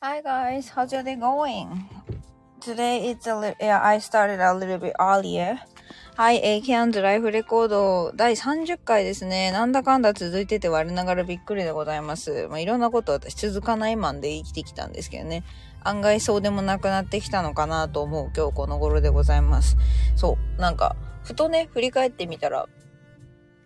Hi guys, how's your day going? Today it's a little, yeah, I started a little bit earlier. はい、えー、キャンズライフレコード第30回ですね。なんだかんだ続いてて我ながらびっくりでございます。まあ、いろんなこと私続かないマンで生きてきたんですけどね。案外そうでもなくなってきたのかなと思う今日この頃でございます。そう、なんか、ふとね、振り返ってみたら、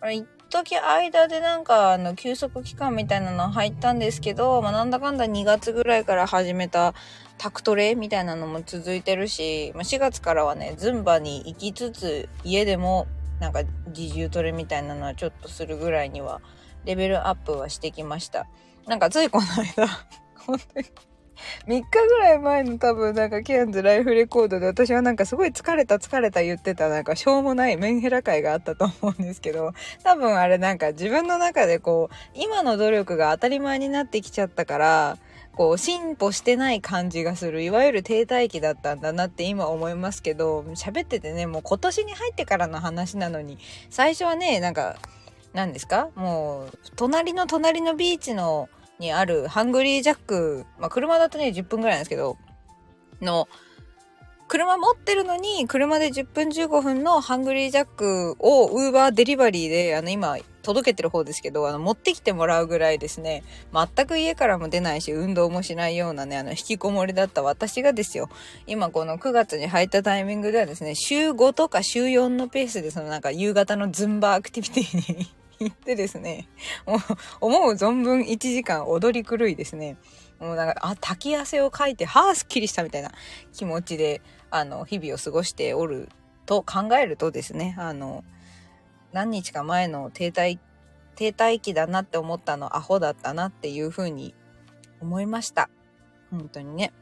あれ、一時間でなんか、あの、休息期間みたいなの入ったんですけど、まあ、なんだかんだ2月ぐらいから始めたタクトレみたいなのも続いてるし、まあ、4月からはね、ズンバに行きつつ、家でも、なんか、自重トレみたいなのはちょっとするぐらいには、レベルアップはしてきました。なんか、ついこの間、本当に、3日ぐらい前の多分なんかケアンズライフレコードで私はなんかすごい疲れた疲れた言ってたなんかしょうもないメンヘラ会があったと思うんですけど多分あれなんか自分の中でこう今の努力が当たり前になってきちゃったからこう進歩してない感じがするいわゆる停滞期だったんだなって今思いますけど喋っててねもう今年に入ってからの話なのに最初はねなんか何ですか？もう隣の隣のビーチのにあるハングリージャック、まあ、車だとね、10分ぐらいなんですけど、の、車持ってるのに、車で10分15分のハングリージャックをウーバーデリバリーで、あの、今、届けてる方ですけど、あの、持ってきてもらうぐらいですね、全く家からも出ないし、運動もしないようなね、あの、引きこもりだった私がですよ、今この9月に入ったタイミングではですね、週5とか週4のペースで、そのなんか夕方のズンバーアクティビティに行ってですね、も う思う存分1時間踊り狂いですね。もうなんか、あ、滝汗をかいて、はあ、すっきりしたみたいな気持ちで、あの、日々を過ごしておると考えるとですね、あの、何日か前の停滞、停滞期だなって思ったのアホだったなっていうふうに思いました。本当にね。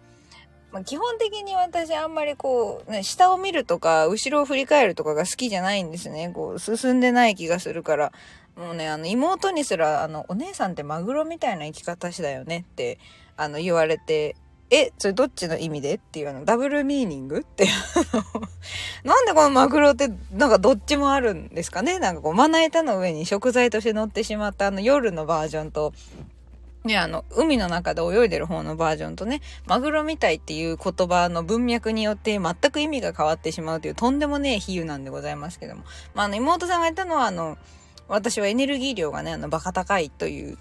まあ、基本的に私あんまりこう、ね、下を見るとか、後ろを振り返るとかが好きじゃないんですね。こう、進んでない気がするから。もうね、あの、妹にすら、あの、お姉さんってマグロみたいな生き方しだよねって、あの、言われて、え、それどっちの意味で？っていうあの、ダブルミーニングって、なんでこのマグロって、なんかどっちもあるんですかね？なんかこう、まな板の上に食材として乗ってしまったあの夜のバージョンと、ね、あの、海の中で泳いでる方のバージョンとね、マグロみたいっていう言葉の文脈によって全く意味が変わってしまうというとんでもねえ比喩なんでございますけども。まあ、あの、妹さんが言ったのは、あの、私はエネルギー量がね、あの、バカ高いという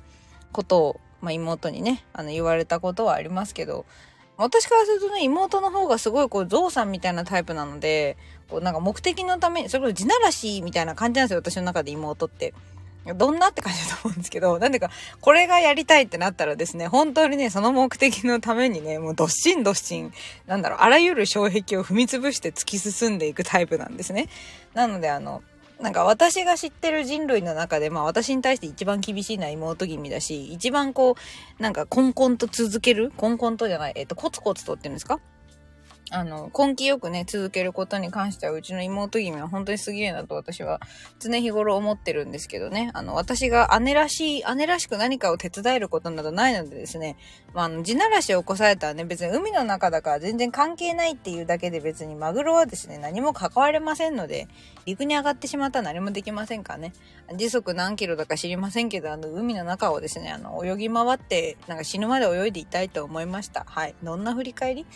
ことを、まあ、妹にね、あの、言われたことはありますけど、私からするとね、妹の方がすごいこう、ゾウさんみたいなタイプなので、こう、なんか目的のために、それこそ地ならしみたいな感じなんですよ、私の中で妹って。どんなって感じだと思うんですけど、なんでか、これがやりたいってなったらですね、本当にね、その目的のためにね、もうどっしんどっしん、なんだろう、あらゆる障壁を踏み潰して突き進んでいくタイプなんですね。なので、あの、なんか私が知ってる人類の中で、まあ私に対して一番厳しいのは妹君だし、一番こう、なんかコンコンと続ける？コンコンとじゃない、えっ、と、コツコツとっていうんですか？あの、根気よくね、続けることに関しては、うちの妹君は本当にすげえなと私は常日頃思ってるんですけどね。あの、私が姉らしい、姉らしく何かを手伝えることなどないのでですね、まあ、あの、地ならしを起こされたらね、別に海の中だから全然関係ないっていうだけで別にマグロはですね、何も関われませんので、陸に上がってしまったら何もできませんからね。時速何キロだか知りませんけど、あの、海の中をですね、あの、泳ぎ回って、なんか死ぬまで泳いでいたいと思いました。はい。どんな振り返り？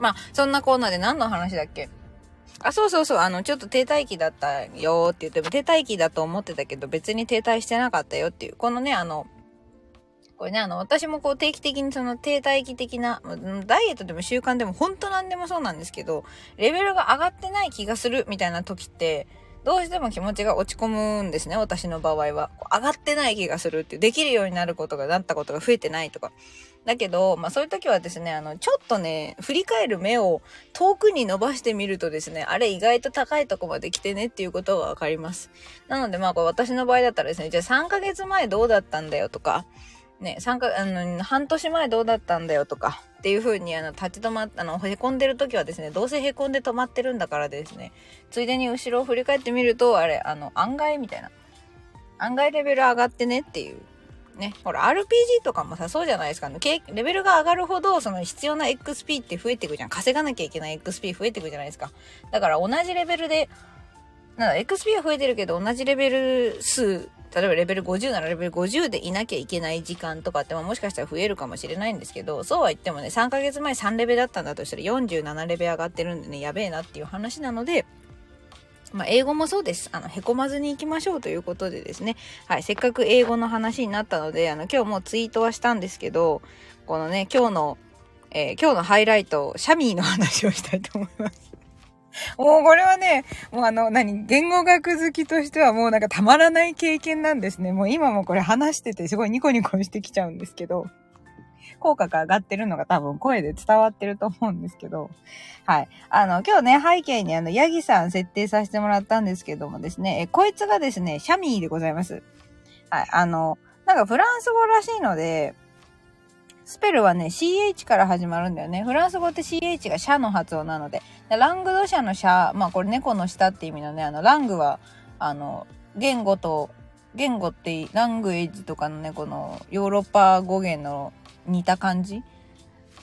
まあ、そんなコーナーで何の話だっけ？あ、そうそうそう、あの、ちょっと停滞期だったよって言っても、停滞期だと思ってたけど、別に停滞してなかったよっていう、このね、あの、これね、あの、私もこう定期的にその停滞期的な、ダイエットでも習慣でも本当なんでもそうなんですけど、レベルが上がってない気がするみたいな時って、どうしても気持ちが落ち込むんですね、私の場合は。上がってない気がするっていう、できるようになることがなったことが増えてないとか。だけど、まあそういう時はですね、あの、ちょっとね、振り返る目を遠くに伸ばしてみるとですね、あれ意外と高いとこまで来てねっていうことがわかります。なのでまあこれ私の場合だったらですね、じゃあ3ヶ月前どうだったんだよとか、ね、3か、あの、半年前どうだったんだよとか、っていう風に、あの、立ち止まっ、あの、へこんでる時はですね、どうせへこんで止まってるんだからですね、ついでに後ろを振り返ってみると、あれ、あの、案外みたいな。案外レベル上がってねっていう。ね。ほら、RPG とかもさ、そうじゃないですか。レベルが上がるほど、その必要な XP って増えていくじゃん。稼がなきゃいけない XP 増えていくじゃないですか。だから同じレベルで、なんだ、XP は増えてるけど、同じレベル数例えばレベル50ならレベル50でいなきゃいけない時間とかって、まあ、もしかしたら増えるかもしれないんですけど、そうは言ってもね、3ヶ月前3レベルだったんだとしたら47レベル上がってるんでね、やべえなっていう話なので、まあ、英語もそうです。あの、へこまずに行きましょうということでですね。はい。せっかく英語の話になったので、あの、今日もツイートはしたんですけど、このね、今日の、えー、今日のハイライト、シャミーの話をしたいと思います。もうこれはね、もうあの、何、言語学好きとしてはもうなんかたまらない経験なんですね。もう今もこれ話しててすごいニコニコしてきちゃうんですけど、効果が上がってるのが多分声で伝わってると思うんですけど、はい。あの、今日ね、背景にあの、ヤギさん設定させてもらったんですけどもですね、え、こいつがですね、シャミーでございます。はい。あの、なんかフランス語らしいので、スペルはね、CH から始まるんだよね。フランス語って CH がシャの発音なので。でラングド社のシャ、まあこれ猫の下って意味のね、あの、ラングは、あの、言語と、言語って、ラングエッジとかのね、このヨーロッパ語源の似た感じ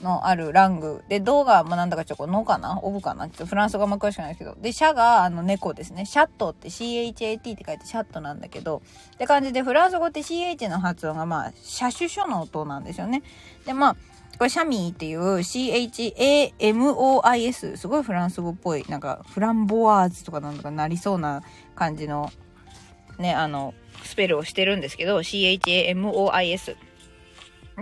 のあるラング。で、動画まあ、なんだかちょっとのかな？オブかな？ちょっとフランス語も詳しくないですけど。で、シャがあの猫ですね。シャットって CHAT って書いてシャットなんだけど、って感じでフランス語って CH の発音がまあ、車種書の音なんですよね。で、まあ、これシャミーっていう CHAMOIS すごいフランス語っぽいなんかフランボワーズとかなんとかなりそうな感じのねあのスペルをしてるんですけど CHAMOIS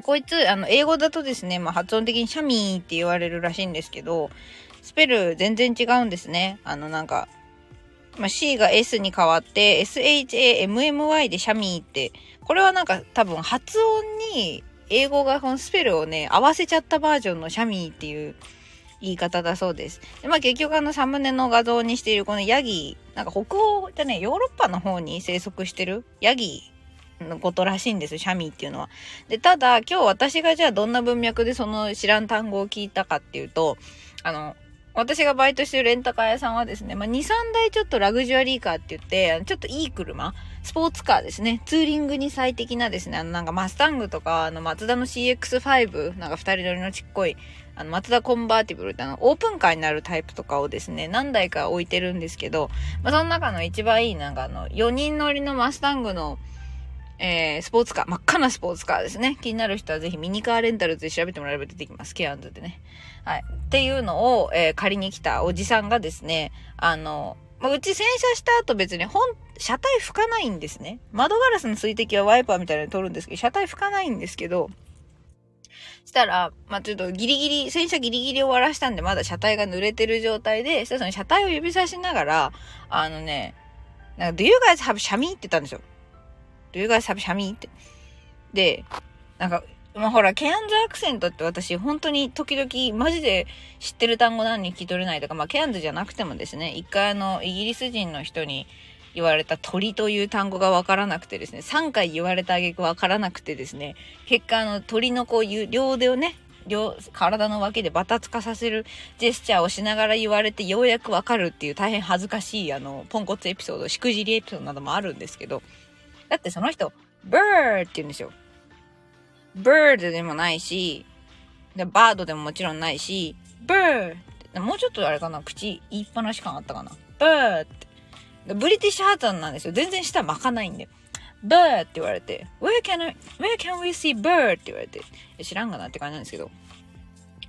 こいつ、あの、英語だとですね、まあ、発音的にシャミーって言われるらしいんですけど、スペル全然違うんですね。あの、なんか、まあ、C が S に変わって、SHAMMY でシャミーって、これはなんか多分発音に英語がこのスペルをね、合わせちゃったバージョンのシャミーっていう言い方だそうです。でまあ結局あのサムネの画像にしているこのヤギ、なんか北欧じゃね、ヨーロッパの方に生息してるヤギのことらしいんです、シャミーっていうのは。で、ただ、今日私がじゃあどんな文脈でその知らん単語を聞いたかっていうと、あの、私がバイトしてるレンタカー屋さんはですね、まあ、2、3台ちょっとラグジュアリーカーって言って、ちょっといい車、スポーツカーですね、ツーリングに最適なですね、あのなんかマスタングとか、あの、マツダの CX5、なんか2人乗りのちっこい、あの、マツダコンバーティブルってあの、オープンカーになるタイプとかをですね、何台か置いてるんですけど、まあ、その中の一番いい、なんかあの、4人乗りのマスタングの、えー、スポーツカー、真っ赤なスポーツカーですね。気になる人はぜひミニカーレンタルで調べてもらえば出てきます。ケアンズでね。はい。っていうのを、えー、借りに来たおじさんがですね、あの、まあ、うち洗車した後別に本、車体拭かないんですね。窓ガラスの水滴はワイパーみたいなの取るんですけど、車体拭かないんですけど、したら、まあ、ちょっとギリギリ、洗車ギリギリ終わらしたんで、まだ車体が濡れてる状態で、そしたらその車体を指さしながら、あのね、なんか、Do you guys have シャミって言ったんですよ。Do you guys have シャミって。で、なんか、まあ、ほら、ケアンズアクセントって私、本当に時々、マジで知ってる単語何に聞き取れないとか、まあ、ケアンズじ？ゃなくてもですね、一回あの、イギリス人の人に言われた鳥という単語がわからなくてですね、3回言われたあげくわからなくてですね、結果あの、鳥のこういう、両腕をね、両、体の脇でバタつかさせるジェスチャーをしながら言われてようやくわかるっていう大変恥ずかしいあの、ポンコツエピソード、しくじ？りエピソードなどもあるんですけど、だってその人、bird って言うんですよ。bird でもないし、で、バードでももちろんないし、bird もうちょっとあれかな、口言いっぱなし感あったかな。bird って。ブリティッシュ発音なんですよ。全然舌巻かないんで。bird って言われて、where can, I, where can we see bird? って言われて、知らんがなって感じなんですけど。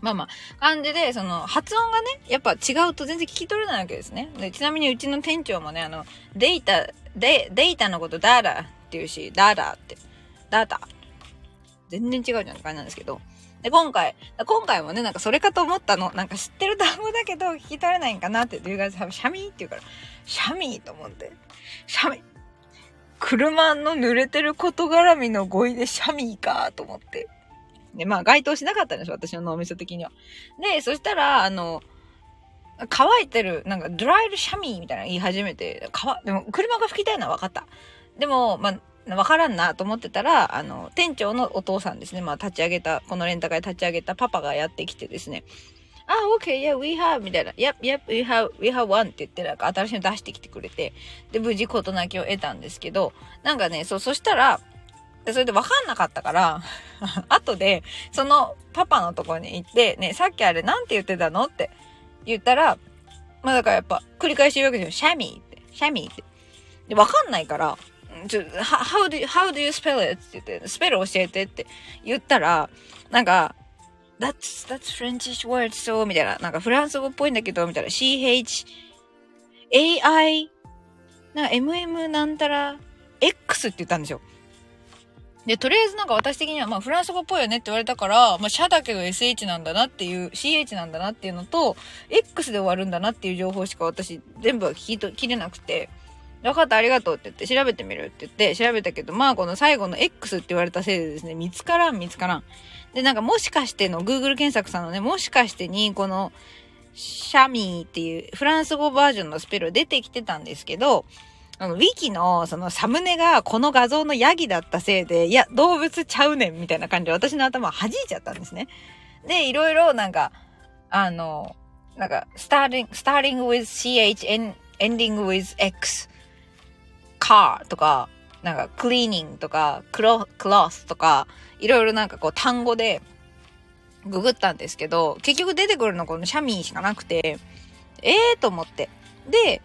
まあまあ、感じで、その、発音がね、やっぱ違うと全然聞き取れないわけですね。でちなみにうちの店長もね、あの、データ、デ、データのことダーダっていうし、ダーダって、ダーダ全然違うじゃんって感じなんですけど。で、今回、今回もね、なんかそれかと思ったの。なんか知ってる単語だけど聞き取れないんかなって、Do you guys have シャミーって言うから、シャミーと思って。シャミー。車の濡れてること絡みの語彙でシャミーかと思って。で、まあ該当しなかったんですよ、私の脳みそ的には。で、そしたら、あの、乾いてる、なんかドライルシャミーみたいな言い始めて、乾、でも車が吹きたいのは分かった。でも、まあ、わからんなと思ってたら、あの、店長のお父さんですね。まあ、立ち上げた、このレンタカー立ち上げたパパがやってきてですね。あ、OK, yeah, we have, みたいな。Yep, yep, we have, we have one って言って、なんか新しいの出してきてくれて、で、無事事なきを得たんですけど、なんかね、そう、そしたら、で、それで分かんなかったから、後で、そのパパのところに行って、ね、さっきあれなんて言ってたの？って言ったら、まあだからやっぱ繰り返し言うわけですよ。シャミーって、シャミーって。で、分かんないから、ちょ、how do you, how do you spell it? って言って、スペル教えてって言ったら、なんか、that's, that's Frenchish word, so, みたいな、なんかフランス語っぽいんだけど、みたいな、ch, ai, な mm なんたら、x って言ったんですよ。で、とりあえずなんか私的には、まあフランス語っぽいよねって言われたから、まあシャだけど sh なんだなっていう、ch なんだなっていうのと、x で終わるんだなっていう情報しか私全部は聞きと、切れなくて、分かった、ありがとうって言って、調べてみるって言って、調べたけど、まあこの最後の X って言われたせいでですね、見つからん、見つからん。で、なんかもしかしての、Google 検索さんのね、もしかしてに、この、シャミーっていうフランス語バージョンのスペル出てきてたんですけど、あの、ウィキのそのサムネがこの画像のヤギだったせいで、いや、動物ちゃうねんみたいな感じで私の頭を弾いちゃったんですね。で、いろいろなんか、あの、なんか、starting, starting with ch, ending with x car とか、なんか cleaning とか、クロ、クロスとか、いろいろなんかこう単語でググったんですけど、結局出てくるのこのシャミーしかなくて、ええー、と思って。で、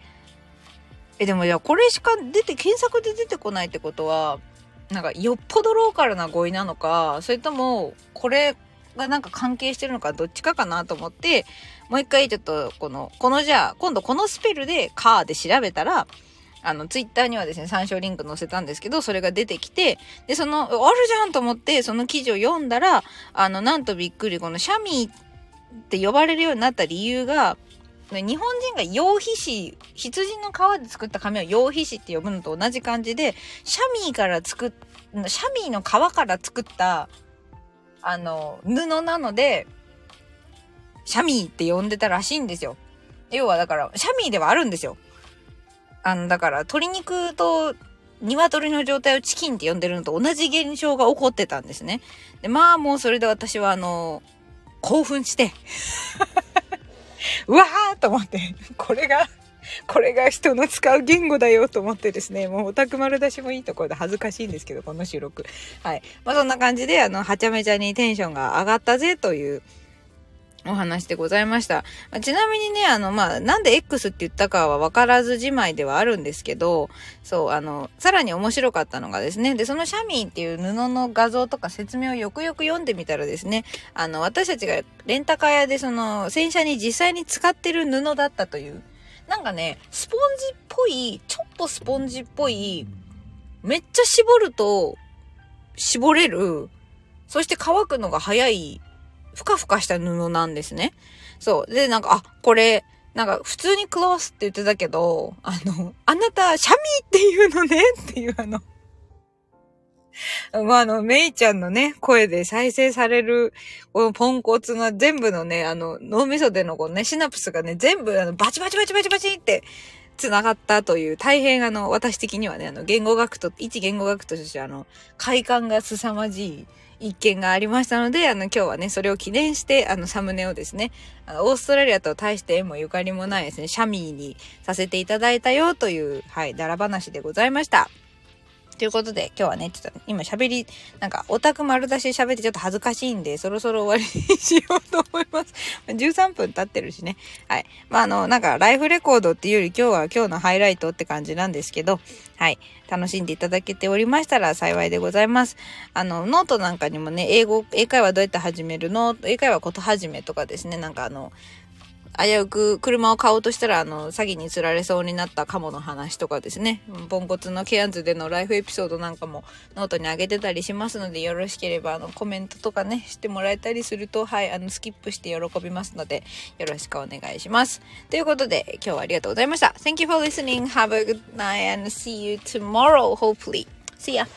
え、でもじゃあこれしか出て、検索で出てこないってことは、なんかよっぽどローカルな語彙なのか、それとも、これがなんか関係してるのか、どっちかかなと思って、もう一回ちょっと、この、このじゃあ、今度このスペルで、カーで調べたら、あの、ツイッターにはですね、参照リンク載せたんですけど、それが出てきて、で、その、あるじゃんと思って、その記事を読んだら、あの、なんとびっくり、このシャミーって呼ばれるようになった理由が、日本人が羊皮紙、羊の皮で作った紙を羊皮紙って呼ぶのと同じ感じで、シャミーから作っ、シャミーの皮から作った、あの、布なので、シャミーって呼んでたらしいんですよ。要はだから、シャミーではあるんですよ。あの、だから、鶏肉と鶏の状態をチキンって呼んでるのと同じ現象が起こってたんですね。で、まあもうそれで私はあの、興奮してうわーと思って、これが、これが人の使う言語だよと思ってですね、もうオタク丸出しもいいところで恥ずかしいんですけど、この収録。はい。まあそんな感じで、あの、はちゃめちゃにテンションが上がったぜというお話でございました。まあ、ちなみにね、あの、まあ、なんで X って言ったかは分からずじまいではあるんですけど、そう、あの、さらに面白かったのがですね、で、そのシャミーっていう布の画像とか説明をよくよく読んでみたらですね、あの、私たちがレンタカー屋でその、洗車に実際に使ってる布だったという、なんかね、スポンジっぽい、ちょっとスポンジっぽい、めっちゃ絞ると、絞れる、そして乾くのが早いふかふかした布なんですね。そう。で、なんか、あ、これ、なんか、普通にクロースって言ってたけど、あの、あなた、シャミーっていうのね っていうあの、まあ、あの、メイちゃんのね、声で再生される、このポンコツの全部のね、あの、脳みそでのこのね、シナプスがね、全部、あの、バチバチバチバチバチって、繋がったという、大変あの、私的にはね、あの、言語学と、一言語学としてあの、快感が凄まじい、一件がありましたので、あの、今日はね、それを記念して、あの、サムネをですね、オーストラリアと大して縁もゆかりもないですね、シャミーにさせていただいたよという、はい、だら話でございました。ということで、今日はね、ちょっと今喋り、なんかオタク丸出し喋ってちょっと恥ずかしいんで、そろそろ終わりにしようと思います。13分経ってるしね。はい。まあ、あの、なんかライフレコードっていうより今日は今日のハイライトって感じなんですけど、はい。楽しんでいただけておりましたら幸いでございます。あの、ノートなんかにもね、英語、英会話どうやって始めるの？英会話こと始めとかですね、なんかあの、危うく車を買おうとしたら、あの、詐欺に釣られそうになったカモの話とかですね、ポンコツのケアンズでのライフエピソードなんかもノートに上げてたりしますので、よろしければ、あの、コメントとかね、してもらえたりすると、はい、あの、スキップして喜びますので、よろしくお願いします。ということで、今日はありがとうございました。Thank you for listening. Have a good night and see you tomorrow, hopefully. See ya!